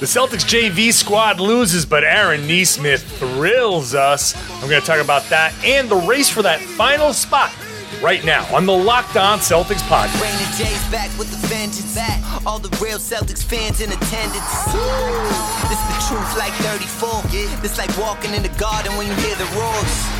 The Celtics JV squad loses, but Aaron Nesmith thrills us. I'm going to talk about that and the race for that final spot right now on the Locked On Celtics podcast. Rainy J's back with the vengeance. Back. All the real Celtics fans in attendance. This the truth like 34. This like walking in the garden when you hear the roars.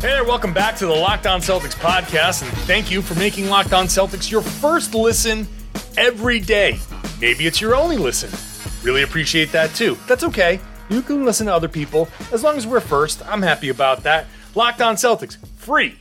Hey there, welcome back to the Locked On Celtics podcast, and thank you for making Locked On Celtics your first listen every day. Maybe it's your only listen. Really appreciate that too. That's okay. You can listen to other people as long as we're first. I'm happy about that. Locked On Celtics, free,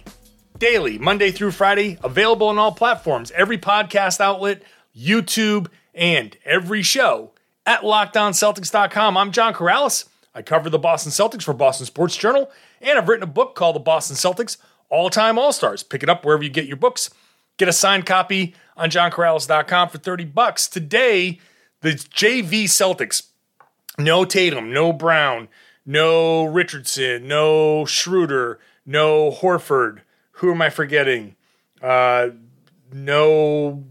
daily, Monday through Friday, available on all platforms, every podcast outlet, YouTube, and every show at LockedOnCeltics.com. I'm John Karalis. I cover the Boston Celtics for Boston Sports Journal, and I've written a book called The Boston Celtics All Time All Stars. Pick it up wherever you get your books. Get a signed copy on johnkaralis.com for 30 bucks. Today, the JV Celtics, no Tatum, no Brown, no Richardson, no Schroeder, no Horford. Who am I forgetting? Uh, no,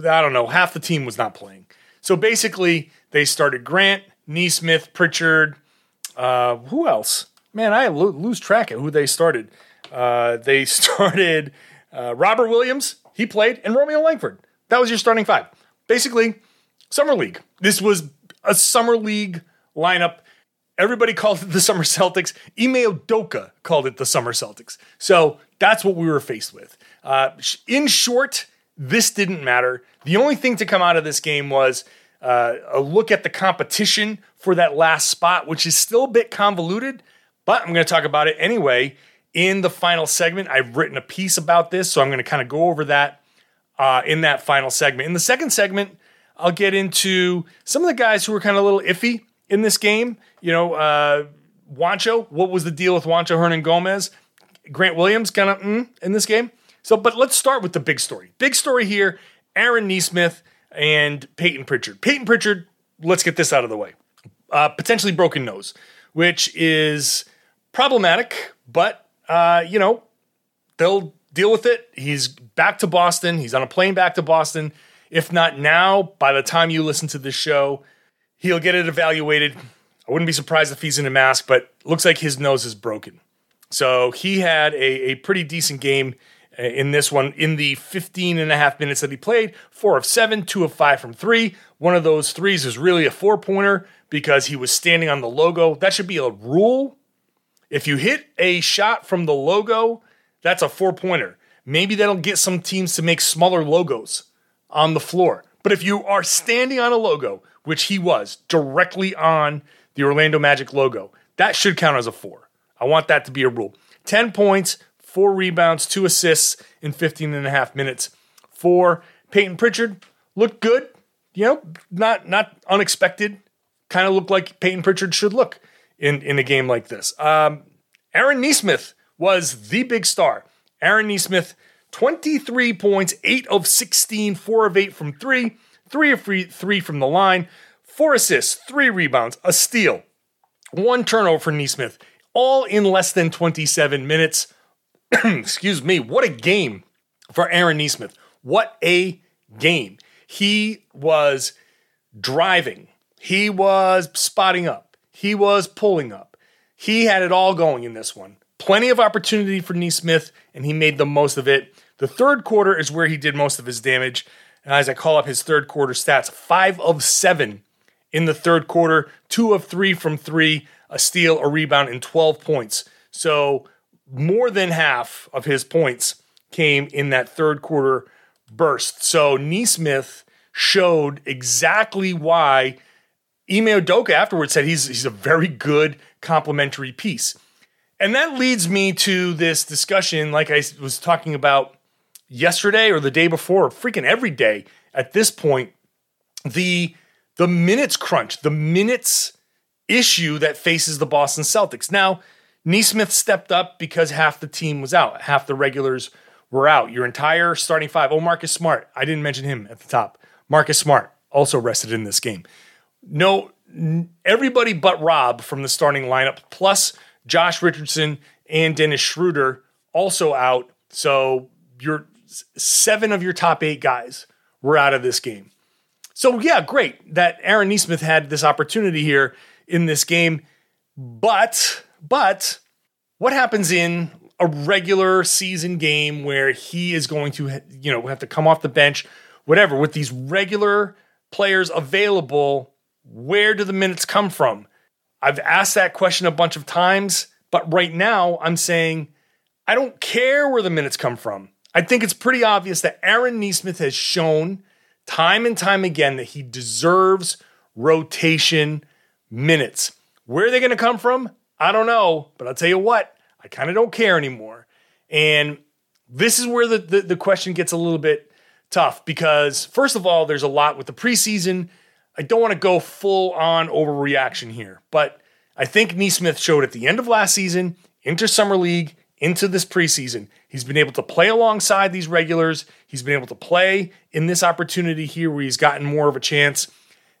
I don't know. Half the team was not playing. So basically, they started Grant, Nesmith, Pritchard, uh, who else? Man, I lo- lose track of who they started. Uh, they started uh, Robert Williams, he played, and Romeo Langford. That was your starting five. Basically, summer league. This was a summer league lineup. Everybody called it the Summer Celtics. Ime Udoka called it the Summer Celtics. So that's what we were faced with. Uh, in short, this didn't matter. The only thing to come out of this game was uh, a look at the competition for that last spot, which is still a bit convoluted, but I'm going to talk about it anyway in the final segment. I've written a piece about this, so I'm going to kind of go over that uh, in that final segment. In the second segment, I'll get into some of the guys who were kind of a little iffy in this game. You know, uh, Juancho, what was the deal with Juancho Hernangomez? Grant Williams, kind of mm, in this game. So, but let's start with the big story. Big story here Aaron Nesmith and Payton Pritchard. Payton Pritchard, let's get this out of the way. Uh, potentially broken nose, which is problematic, but, uh, you know, they'll deal with it. He's back to Boston. He's on a plane back to Boston. If not now, by the time you listen to this show, he'll get it evaluated. I wouldn't be surprised if he's in a mask, but looks like his nose is broken. So he had a, a pretty decent game uh, in this one in the 15 and a half minutes that he played. Four of seven, two of five from three. One of those threes is really a four pointer because he was standing on the logo. That should be a rule. If you hit a shot from the logo, that's a four pointer. Maybe that'll get some teams to make smaller logos on the floor. But if you are standing on a logo, which he was directly on the Orlando Magic logo, that should count as a four. I want that to be a rule. 10 points, four rebounds, two assists in 15 and a half minutes for Payton Pritchard. Looked good, you know, not not unexpected. Kind of looked like Payton Pritchard should look in, in a game like this. Um, Aaron Nesmith was the big star. Aaron Nesmith, 23 points, 8 of 16, 4 of 8 from 3, 3 of 3 from the line, 4 assists, 3 rebounds, a steal, 1 turnover for Nesmith, all in less than 27 minutes. Excuse me, what a game for Aaron Nesmith. What a game. He was driving, he was spotting up, he was pulling up. He had it all going in this one. Plenty of opportunity for Nesmith, and he made the most of it. The third quarter is where he did most of his damage. And as I call up his third quarter stats, five of seven in the third quarter, two of three from three, a steal, a rebound, and 12 points. So more than half of his points came in that third quarter burst. So Nesmith showed exactly why Ime Udoka afterwards said he's, he's a very good complementary piece. And that leads me to this discussion, like I was talking about yesterday or the day before, freaking every day at this point, the the minutes crunch, the minutes issue that faces the Boston Celtics. Now, Nesmith stepped up because half the team was out, half the regulars were out. Your entire starting five. Oh, Marcus Smart. I didn't mention him at the top. Marcus Smart also rested in this game. No, everybody but Rob from the starting lineup, plus Josh Richardson and Dennis Schroeder also out. So your seven of your top eight guys were out of this game. So yeah, great that Aaron Nesmith had this opportunity here in this game. But but what happens in a regular season game where he is going to you know have to come off the bench, whatever, with these regular players available, where do the minutes come from? I've asked that question a bunch of times, but right now I'm saying I don't care where the minutes come from. I think it's pretty obvious that Aaron Nesmith has shown time and time again that he deserves rotation minutes. Where are they going to come from? I don't know, but I'll tell you what, I kind of don't care anymore. And this is where the, the, the, question gets a little bit tough because, first of all, there's a lot with the preseason. I don't want to go full on overreaction here, but I think Nesmith showed at the end of last season, into Summer League, into this preseason, he's been able to play alongside these regulars. He's been able to play in this opportunity here where he's gotten more of a chance.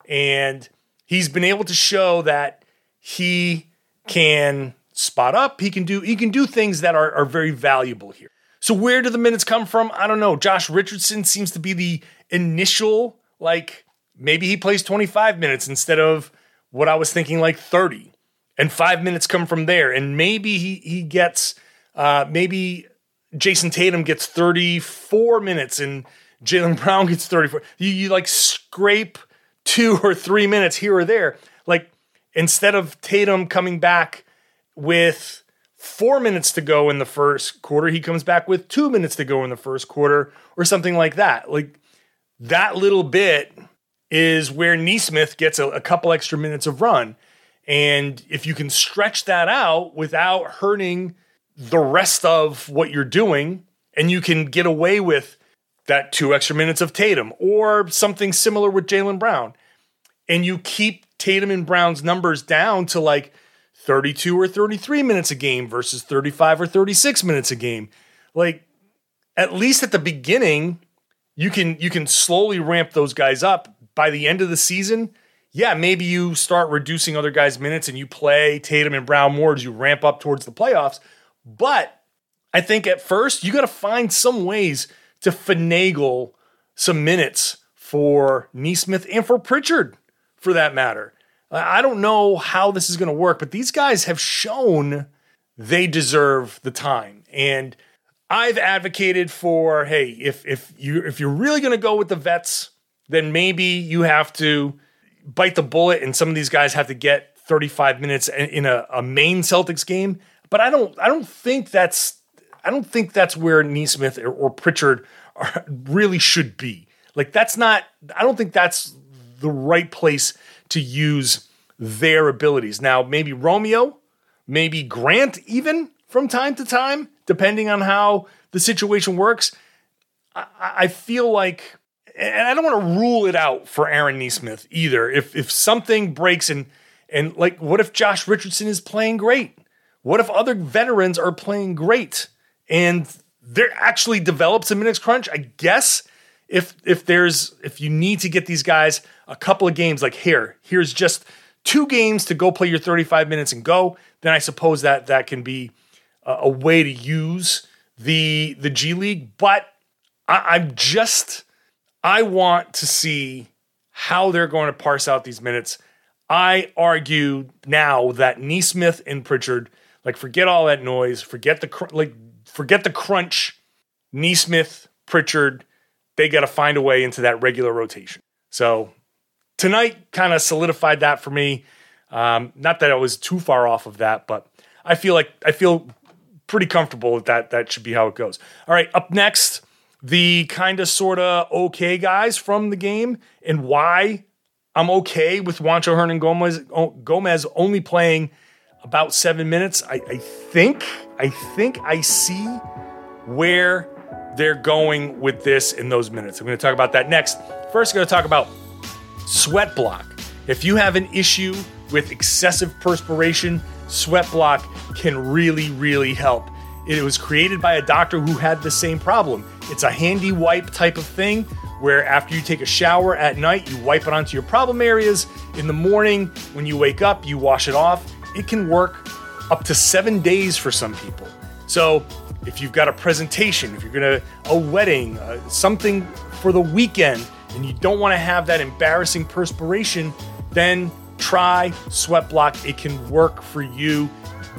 And he's been able to show that he can spot up. He can do he can do things that are, are very valuable here. So where do the minutes come from? I don't know. Josh Richardson seems to be the initial like maybe he plays 25 minutes instead of what I was thinking like 30. And 5 minutes come from there and maybe he he gets uh maybe Jayson Tatum gets 34 minutes and Jaylen Brown gets 34. You, you like scrape two or three minutes here or there. Like instead of Tatum coming back with four minutes to go in the first quarter, he comes back with two minutes to go in the first quarter or something like that. Like that little bit is where Nesmith gets a, a couple extra minutes of run. And if you can stretch that out without hurting the rest of what you're doing, and you can get away with that two extra minutes of Tatum or something similar with Jaylen Brown, and you keep Tatum and Brown's numbers down to like 32 or 33 minutes a game versus 35 or 36 minutes a game. Like at least at the beginning, you can you can slowly ramp those guys up. By the end of the season, yeah, maybe you start reducing other guys' minutes and you play Tatum and Brown more as you ramp up towards the playoffs. But I think at first you got to find some ways to finagle some minutes for Nesmith and for Pritchard for that matter. I don't know how this is going to work, but these guys have shown they deserve the time. And I've advocated for, hey, if if you if you're really going to go with the vets, then maybe you have to bite the bullet and some of these guys have to get 35 minutes in a, a main Celtics game. But I don't I don't think that's I don't think that's where Nesmith or, or Pritchard are, really should be. Like that's not I don't think that's the right place to use their abilities. Now, maybe Romeo, maybe Grant, even from time to time, depending on how the situation works. I, I feel like, and I don't want to rule it out for Aaron Nesmith either. If if something breaks and and like, what if Josh Richardson is playing great? What if other veterans are playing great and there actually develops a minutes crunch? I guess if if there's if you need to get these guys a couple of games like here here's just two games to go play your 35 minutes and go then i suppose that that can be a, a way to use the the g league but I, i'm just i want to see how they're going to parse out these minutes i argue now that Nesmith and pritchard like forget all that noise forget the cr- like forget the crunch Nesmith pritchard they got to find a way into that regular rotation. So tonight kind of solidified that for me. Um, not that I was too far off of that, but I feel like I feel pretty comfortable that. That should be how it goes. All right, up next, the kind of sort of okay guys from the game and why I'm okay with Juancho Hernangomez Gomez only playing about seven minutes. I, I think I think I see where they're going with this in those minutes. I'm going to talk about that next. First, I'm going to talk about sweat block. If you have an issue with excessive perspiration, Sweat Block can really, really help. It was created by a doctor who had the same problem. It's a handy wipe type of thing where after you take a shower at night, you wipe it onto your problem areas. In the morning, when you wake up, you wash it off. It can work up to seven days for some people. So, if you've got a presentation, if you're gonna a wedding, uh, something for the weekend, and you don't want to have that embarrassing perspiration, then try Sweat Block. It can work for you.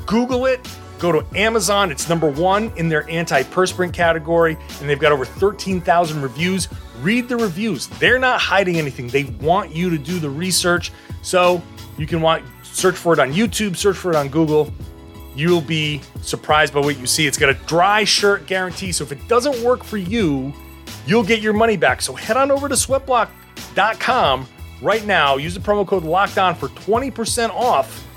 Google it. Go to Amazon. It's number one in their antiperspirant category, and they've got over 13,000 reviews. Read the reviews. They're not hiding anything. They want you to do the research. So you can want search for it on YouTube, search for it on Google. You'll be surprised by what you see. It's got a dry shirt guarantee. So if it doesn't work for you, you'll get your money back. So head on over to sweatblock.com right now. Use the promo code LOCKEDON for 20% off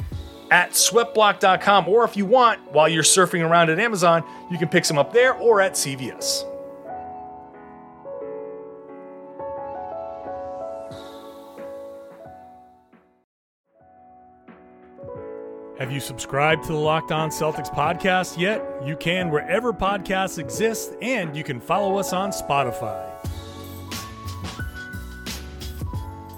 at sweatblock.com. Or if you want, while you're surfing around at Amazon, you can pick some up there or at CVS. Have you subscribed to the Locked On Celtics podcast yet? You can wherever podcasts exist, and you can follow us on Spotify.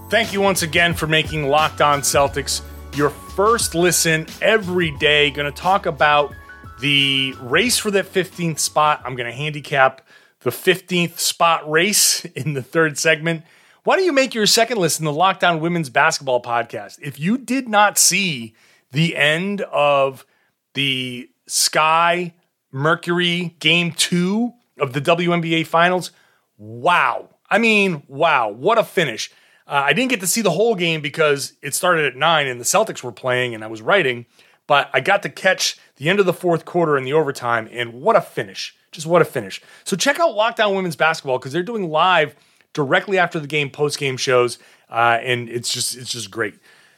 Thank you once again for making Locked On Celtics your first listen every day. Going to talk about the race for that 15th spot. I'm going to handicap the 15th spot race in the third segment. Why don't you make your second listen the Locked On Women's Basketball podcast? If you did not see the end of the Sky Mercury game two of the WNBA Finals, wow. I mean, wow, what a finish. Uh, I didn't get to see the whole game because it started at nine and the Celtics were playing and I was writing, but I got to catch the end of the fourth quarter and the overtime, and what a finish. Just what a finish. So check out Locked On Women's Basketball because they're doing live directly after the game post game shows, uh, and it's just it's just great.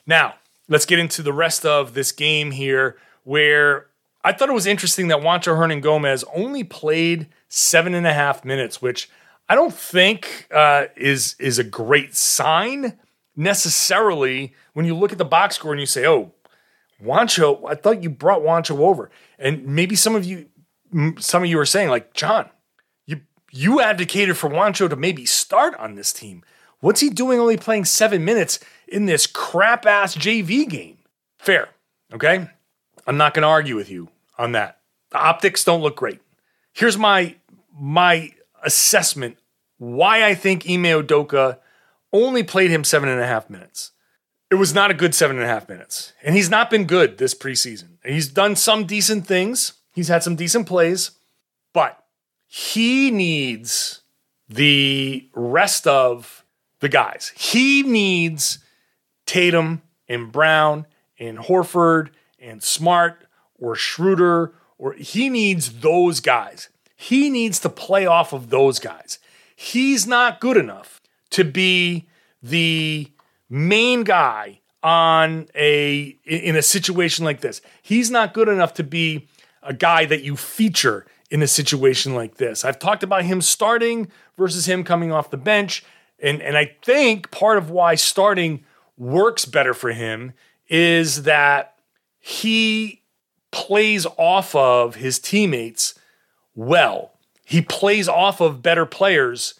Now let's get into the rest of this game here, where I thought it was interesting that Juancho Hernangomez only played seven and a half minutes, which I don't think uh, is is a great sign necessarily when you look at the box score and you say, "Oh, Juancho, I thought you brought Juancho over," and maybe some of you, some of you are saying, like, John, you you advocated for Juancho to maybe start on this team. What's he doing only playing seven minutes in this crap ass JV game? Fair, okay. I'm not going to argue with you on that. The optics don't look great. Here's my my assessment why I think Ime Udoka only played him seven and a half minutes. It was not a good seven and a half minutes. And he's not been good this preseason. He's done some decent things, he's had some decent plays, but he needs the rest of the guys. He needs Tatum and Brown and Horford and Smart or Schroeder, or he needs those guys. He needs to play off of those guys. He's not good enough to be the main guy on a in a situation like this. He's not good enough to be a guy that you feature in a situation like this. I've talked about him starting versus him coming off the bench. And, and I think part of why starting works better for him is that he plays off of his teammates well. He plays off of better players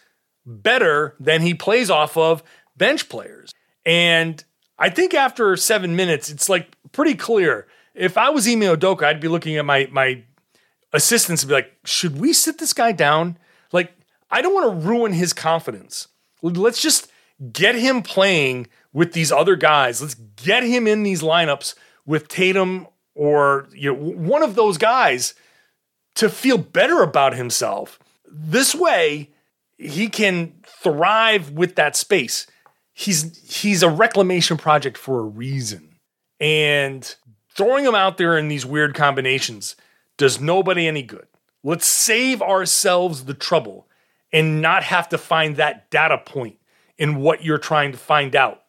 better than he plays off of bench players. And I think after seven minutes, it's like pretty clear. If I was Ime Udoka, I'd be looking at my my assistants and be like, should we sit this guy down? Like, I don't want to ruin his confidence. Let's just get him playing with these other guys. Let's get him in these lineups with Tatum or you know one of those guys to feel better about himself. This way, he can thrive with that space. He's he's a reclamation project for a reason. And throwing him out there in these weird combinations does nobody any good. Let's save ourselves the trouble and not have to find that data point in what you're trying to find out.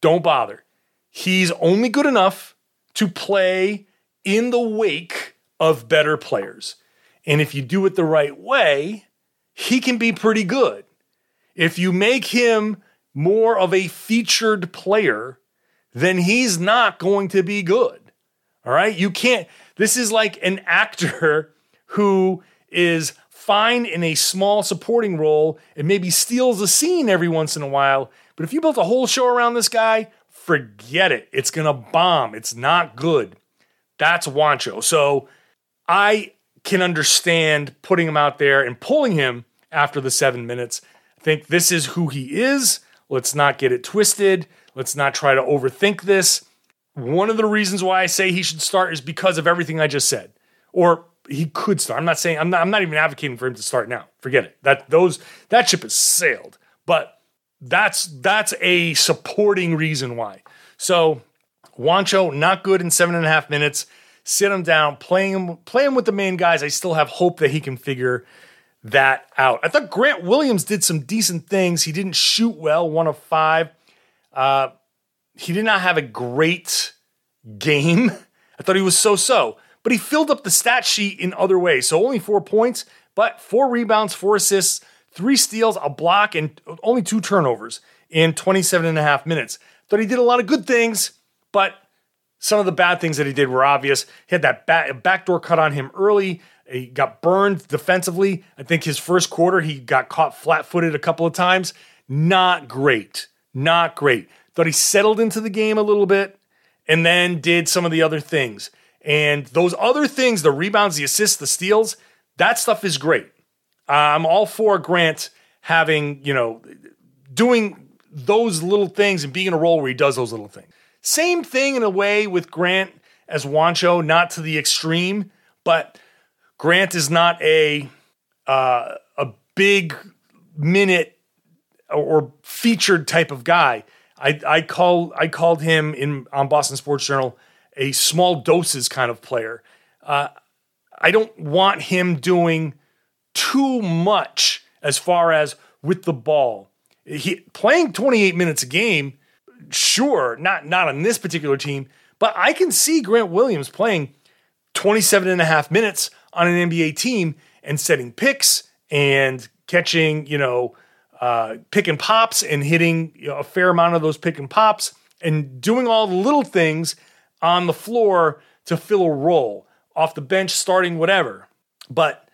Don't bother. He's only good enough to play in the wake of better players. And if you do it the right way, he can be pretty good. If you make him more of a featured player, then he's not going to be good. All right. You can't, this is like an actor who is fine in a small supporting role and maybe steals a scene every once in a while. But if you built a whole show around this guy, forget it. It's going to bomb. It's not good. That's Juancho. So I can understand putting him out there and pulling him after the seven minutes. I think this is who he is. Let's not get it twisted. Let's not try to overthink this. One of the reasons why I say he should start is because of everything I just said. Or he could start. I'm not saying I'm not, I'm not even advocating for him to start now. Forget it. That those that ship has sailed. But that's that's a supporting reason why. So Juancho not good in seven and a half minutes. Sit him down, playing him, playing with the main guys. I still have hope that he can figure that out. I thought Grant Williams did some decent things. He didn't shoot well, one of five. Uh, he did not have a great game. I thought he was so so, but he filled up the stat sheet in other ways. So only four points, but four rebounds, four assists, three steals, a block, and only two turnovers in 27 and a half minutes. Thought he did a lot of good things, but some of the bad things that he did were obvious. He had that back, backdoor cut on him early. He got burned defensively. I think his first quarter, he got caught flat footed a couple of times. Not great. Not great. Thought he settled into the game a little bit and then did some of the other things. And those other things, the rebounds, the assists, the steals, that stuff is great. I'm all for Grant having, you know, doing those little things and being in a role where he does those little things. Same thing in a way with Grant as Juancho, not to the extreme, but Grant is not a uh, a big minute or featured type of guy. I, I call I called him in on Boston Sports Journal a small doses kind of player. Uh, I don't want him doing too much as far as with the ball. He playing 28 minutes a game, sure, not not on this particular team, but I can see Grant Williams playing 27 and a half minutes on an NBA team and setting picks and catching, you know, uh, pick and pops and hitting you know, a fair amount of those pick and pops and doing all the little things on the floor to fill a role off the bench, starting whatever. But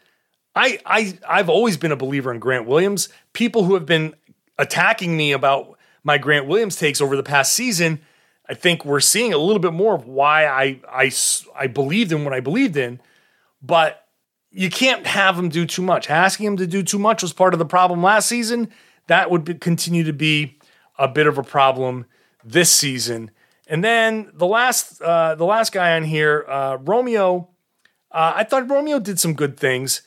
I, I I've always been a believer in Grant Williams. People who have been attacking me about my Grant Williams takes over the past season, I think we're seeing a little bit more of why I I I believed in what I believed in. But you can't have him do too much. Asking him to do too much was part of the problem last season. That would be, continue to be a bit of a problem this season. And then the last uh, the last guy on here, uh, Romeo. Uh, I thought Romeo did some good things.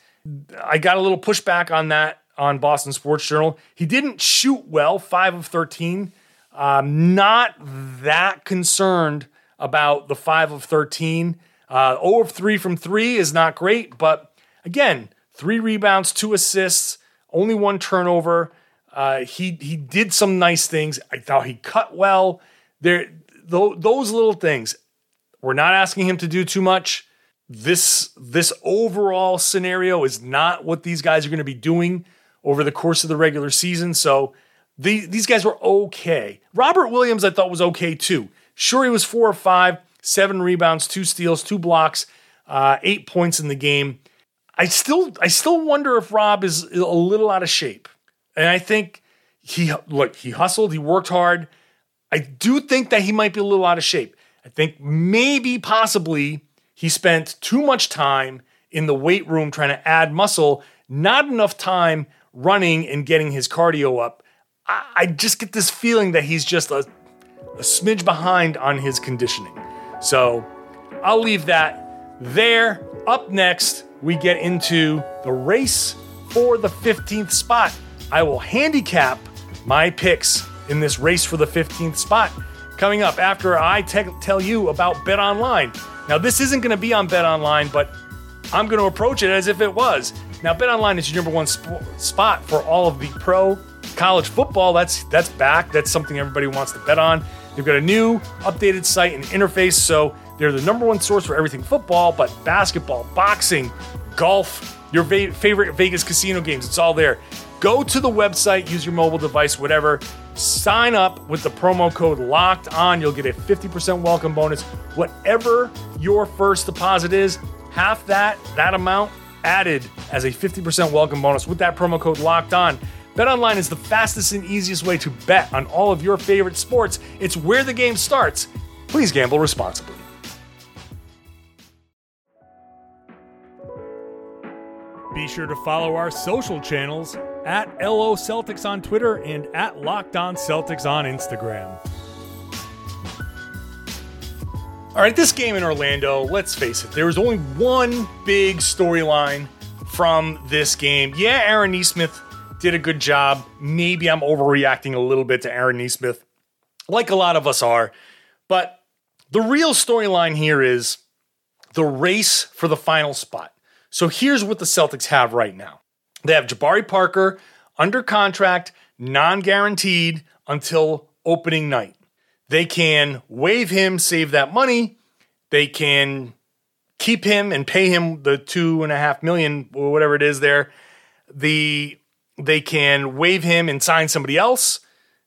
I got a little pushback on that on Boston Sports Journal. He didn't shoot well, five of thirteen. Um, not that concerned about the five of thirteen. Uh, 0 of 3 from 3 is not great, but again, three rebounds, two assists, only one turnover. Uh, he he did some nice things. I thought he cut well. There, th- those little things. We're not asking him to do too much. This this overall scenario is not what these guys are going to be doing over the course of the regular season. So the, these guys were okay. Robert Williams, I thought was okay too. Sure, he was four or five seven rebounds, two steals, two blocks, uh, eight points in the game. I still I still wonder if Rob is a little out of shape. And I think he look, he hustled, he worked hard. I do think that he might be a little out of shape. I think maybe possibly he spent too much time in the weight room trying to add muscle, not enough time running and getting his cardio up. I, I just get this feeling that he's just a, a smidge behind on his conditioning. So I'll leave that there. Up next, we get into the race for the 15th spot. I will handicap my picks in this race for the 15th spot coming up after I te- tell you about Bet Online. Now, this isn't going to be on Bet Online, but I'm going to approach it as if it was. Now, Bet Online is your number one sp- spot for all of the pro college football. That's that's back. That's something everybody wants to bet on. They've got a new updated site and interface, so they're the number one source for everything football, but basketball, boxing, golf, your va- favorite Vegas casino games, it's all there. Go to the website, use your mobile device, whatever. Sign up with the promo code locked on. You'll get a 50% welcome bonus. Whatever your first deposit is, half that, that amount added as a 50% welcome bonus with that promo code locked on. BetOnline is the fastest and easiest way to bet on all of your favorite sports. It's where the game starts. Please gamble responsibly. Be sure to follow our social channels at LO Celtics on Twitter and at Locked On Celtics on Instagram. All right, this game in Orlando, let's face it, there was only one big storyline from this game. Yeah, Aaron Nesmith did a good job. Maybe I'm overreacting a little bit to Aaron Nesmith, like a lot of us are. But the real storyline here is the race for the final spot. So here's what the Celtics have right now they have Jabari Parker under contract, non guaranteed until opening night. They can waive him, save that money. They can keep him and pay him the two and a half million or whatever it is there. The they can waive him and sign somebody else.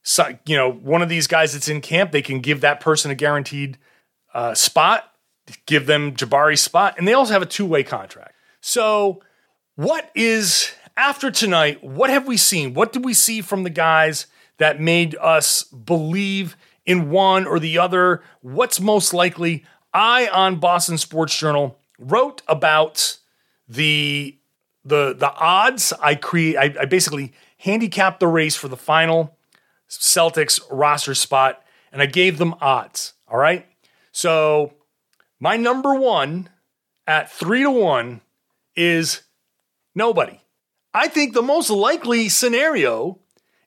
So, you know, one of these guys that's in camp, they can give that person a guaranteed uh, spot, give them Jabari's spot, and they also have a two way contract. So, what is after tonight, what have we seen? What did we see from the guys that made us believe in one or the other? What's most likely? I on Boston Sports Journal wrote about the the the odds. I create I, I basically handicapped the race for the final Celtics roster spot, and I gave them odds. All right. So my number one at three to one is nobody. I think the most likely scenario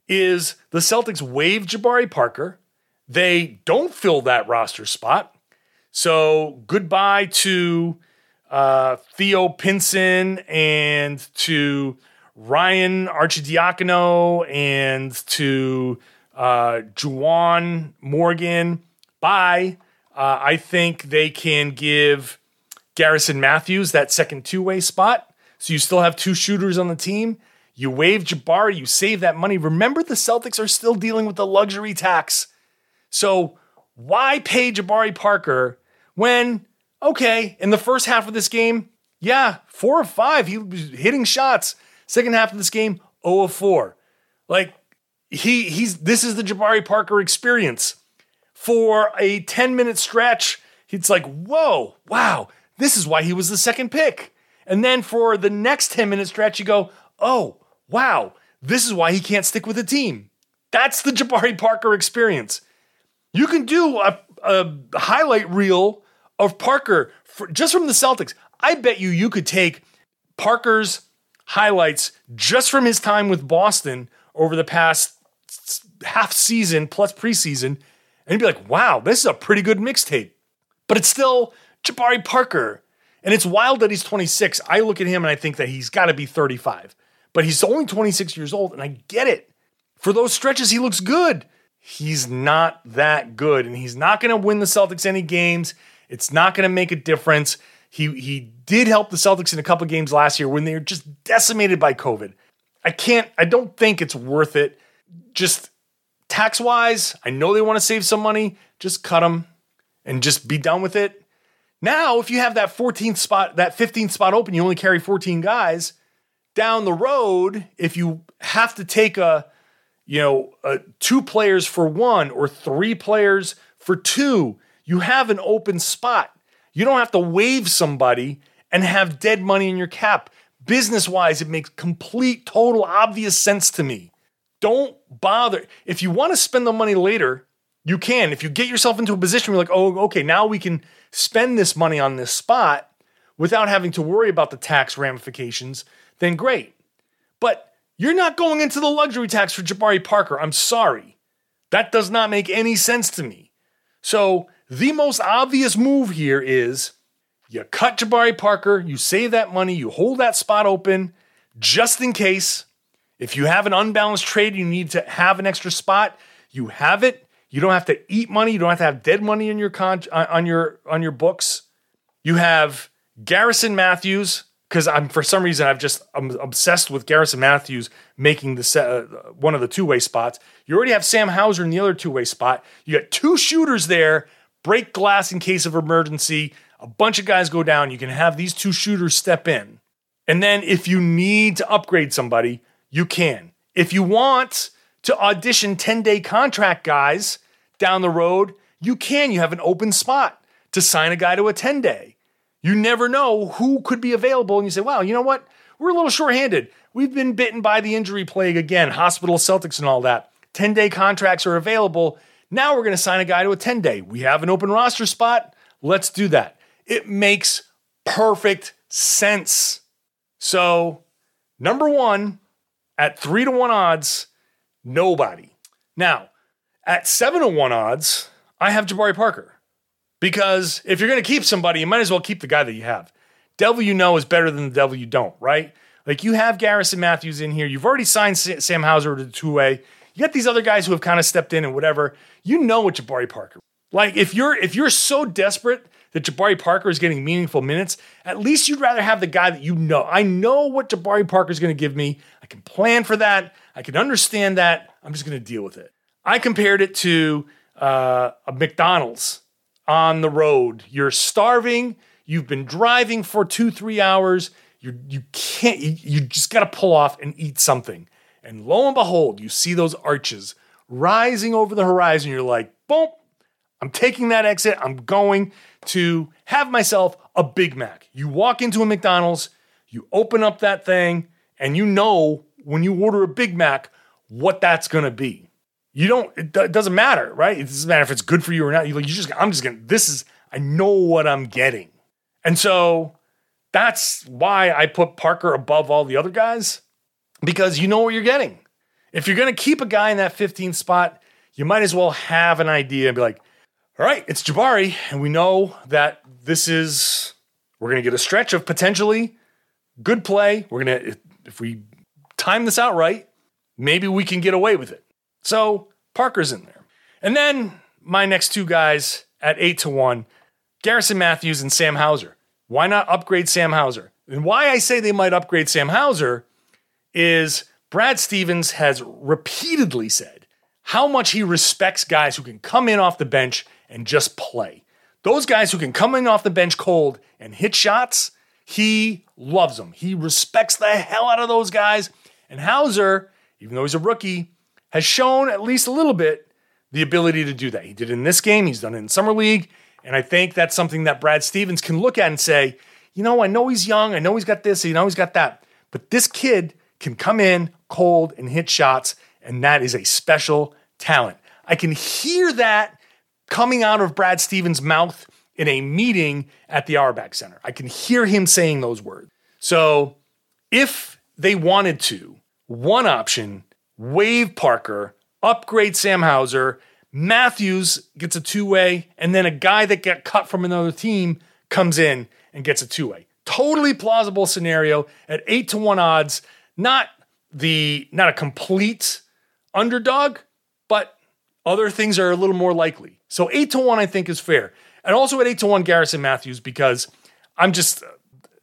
is the Celtics waive Jabari Parker. They don't fill that roster spot. So goodbye to uh, Theo Pinson and to Ryan Arcidiacono and to uh, Juwan Morgan. Bye. Uh, I think they can give Garrison Matthews that second two way spot. So you still have two shooters on the team. You waive Jabari, you save that money. Remember, the Celtics are still dealing with the luxury tax. So why pay Jabari Parker when, okay, in the first half of this game, yeah, four of five, he was hitting shots. Second half of this game, 0 of 4. Like, he he's this is the Jabari Parker experience. For a 10 minute stretch, it's like, whoa, wow, this is why he was the second pick. And then for the next 10 minute stretch, you go, oh, wow, this is why he can't stick with the team. That's the Jabari Parker experience. You can do a, a highlight reel of Parker for, just from the Celtics. I bet you you could take Parker's highlights just from his time with Boston over the past half season plus preseason and you'd be like, wow, this is a pretty good mixtape. But it's still Jabari Parker and it's wild that he's 26. I look at him and I think that he's got to be 35. But he's only 26 years old, and I get it. For those stretches, he looks good. He's not that good, and he's not going to win the Celtics any games. It's not going to make a difference. He he did help the Celtics in a couple games last year when they were just decimated by COVID. I can't. I don't think it's worth it. Just tax wise, I know they want to save some money. Just cut them and just be done with it. Now, if you have that 14th spot, that 15th spot open, you only carry 14 guys. Down the road, if you have to take a, you know, a, two players for one or three players for two, you have an open spot. You don't have to waive somebody and have dead money in your cap. Business wise, it makes complete, total, obvious sense to me. Don't bother. If you want to spend the money later, you can. If you get yourself into a position where you're like, oh, okay, now we can spend this money on this spot without having to worry about the tax ramifications, then great. But you're not going into the luxury tax for Jabari Parker. I'm sorry. That does not make any sense to me. So, the most obvious move here is you cut Jabari Parker, you save that money, you hold that spot open just in case. If you have an unbalanced trade, you need to have an extra spot, you have it. You don't have to eat money. You don't have to have dead money in your con- uh, on your on your books. You have Garrison Matthews because I'm for some reason I've just I'm obsessed with Garrison Matthews making the set, uh, one of the two way spots. You already have Sam Hauser in the other two way spot. You got two shooters there. Break glass in case of emergency. A bunch of guys go down. You can have these two shooters step in, and then if you need to upgrade somebody, you can. If you want to audition 10 day contract guys down the road, you can. You have an open spot to sign a guy to a 10 day. You never know who could be available. And you say, wow, you know what? We're a little shorthanded. We've been bitten by the injury plague again, hospital Celtics and all that. 10 day contracts are available. Now we're going to sign a guy to a 10 day. We have an open roster spot. Let's do that. It makes perfect sense. So, number one, at three to one odds, nobody. Now, at seven to one odds, I have Jabari Parker. Because if you're going to keep somebody, you might as well keep the guy that you have. Devil you know is better than the devil you don't, right? Like you have Garrison Matthews in here. You've already signed Sam Hauser to two way. You got these other guys who have kind of stepped in and whatever. You know what Jabari Parker. Like if you're if you're so desperate that Jabari Parker is getting meaningful minutes, at least you'd rather have the guy that you know. I know what Jabari Parker is going to give me. I can plan for that. I can understand that. I'm just going to deal with it. I compared it to uh, a McDonald's on the road. You're starving. You've been driving for two, three hours. You you can't. You, you just got to pull off and eat something. And lo and behold, you see those arches rising over the horizon. You're like, boom! I'm taking that exit. I'm going to have myself a Big Mac. You walk into a McDonald's, you open up that thing, and you know when you order a Big Mac what that's going to be you don't it doesn't matter right? It doesn't matter if it's good for you or not. You like you just i'm just gonna this is i know what i'm getting. And so that's why i put parker above all the other guys because you know what you're getting. If you're gonna keep a guy in that 15th spot you might as well have an idea and be like all right it's jabari and we know that this is we're gonna get a stretch of potentially good play. We're gonna if we time this out right maybe we can get away with it so Parker's in there. And then my next two guys at eight to one Garrison Matthews and Sam Hauser. Why not upgrade Sam Hauser? And why I say they might upgrade Sam Hauser is Brad Stevens has repeatedly said how much he respects guys who can come in off the bench and just play. Those guys who can come in off the bench cold and hit shots, he loves them. He respects the hell out of those guys. And Hauser, even though he's a rookie, has shown at least a little bit the ability to do that. He did in this game, he's done it in Summer League. And I think that's something that Brad Stevens can look at and say, you know, I know he's young, I know he's got this, I know he's got that, but this kid can come in cold and hit shots, and that is a special talent. I can hear that coming out of Brad Stevens' mouth in a meeting at the Auerbach Center. I can hear him saying those words. So if they wanted to, one option waive Parker, upgrade Sam Hauser. Matthews gets a two way, and then a guy that got cut from another team comes in and gets a two way. Totally plausible scenario at eight to one odds. Not the not a complete underdog, but other things are a little more likely. So eight to one, I think, is fair. And also at eight to one, Garrison Matthews, because I'm just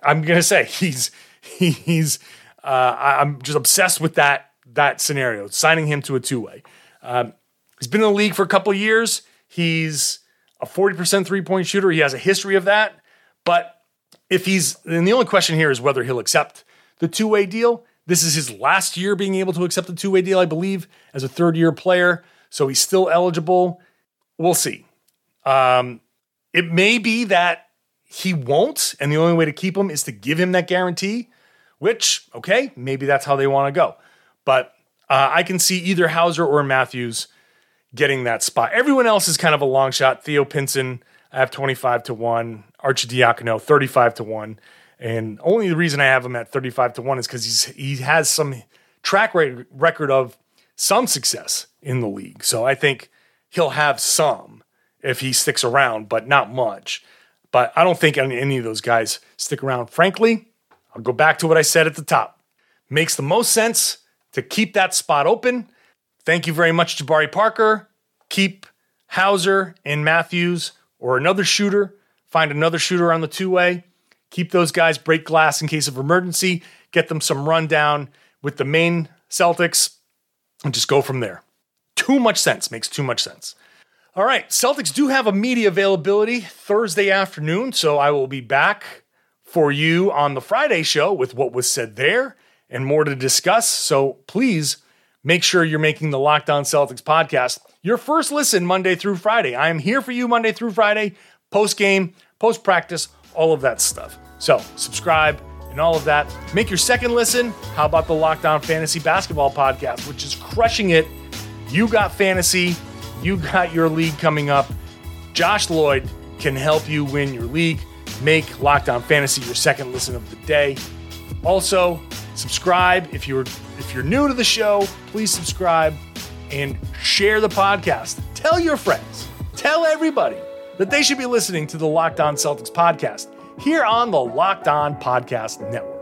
I'm gonna say he's he's uh, I'm just obsessed with that that scenario, signing him to a two way. Um, he's been in the league for a couple years. He's a 40% three point shooter. He has a history of that. But if he's, and the only question here is whether he'll accept the two way deal. This is his last year being able to accept a two way deal, I believe, as a third year player. So he's still eligible. We'll see. Um, it may be that he won't, and the only way to keep him is to give him that guarantee, which, okay, maybe that's how they want to go. But uh, I can see either Hauser or Matthews getting that spot. Everyone else is kind of a long shot. Theo Pinson, I have 25 to 1. Arcidiacono, 35 to 1. And only the reason I have him at 35 to 1 is because he's he has some track record of some success in the league. So I think he'll have some if he sticks around, but not much. But I don't think any of those guys stick around. Frankly, I'll go back to what I said at the top. Makes the most sense to keep that spot open. Thank you very much, Jabari Parker. Keep Hauser and Matthews or another shooter. Find another shooter on the two way. Keep those guys, break glass in case of emergency, get them some rundown with the main Celtics, and just go from there. Too much sense, makes too much sense. All right, Celtics do have a media availability Thursday afternoon, so I will be back for you on the Friday show with what was said there and more to discuss. So please make sure you're making the Locked On Celtics podcast your first listen Monday through Friday. I am here for you Monday through Friday, post game, post practice, all of that stuff. So subscribe and all of that. Make your second listen. How about the Locked On Fantasy Basketball podcast, which is crushing it? You got fantasy, you got your league coming up. Josh Lloyd can help you win your league. Make Locked On Fantasy your second listen of the day. Also, subscribe if you're if you're new to the show. Please subscribe and share the podcast. Tell your friends. Tell everybody that they should be listening to the Locked On Celtics podcast here on the Locked On Podcast Network.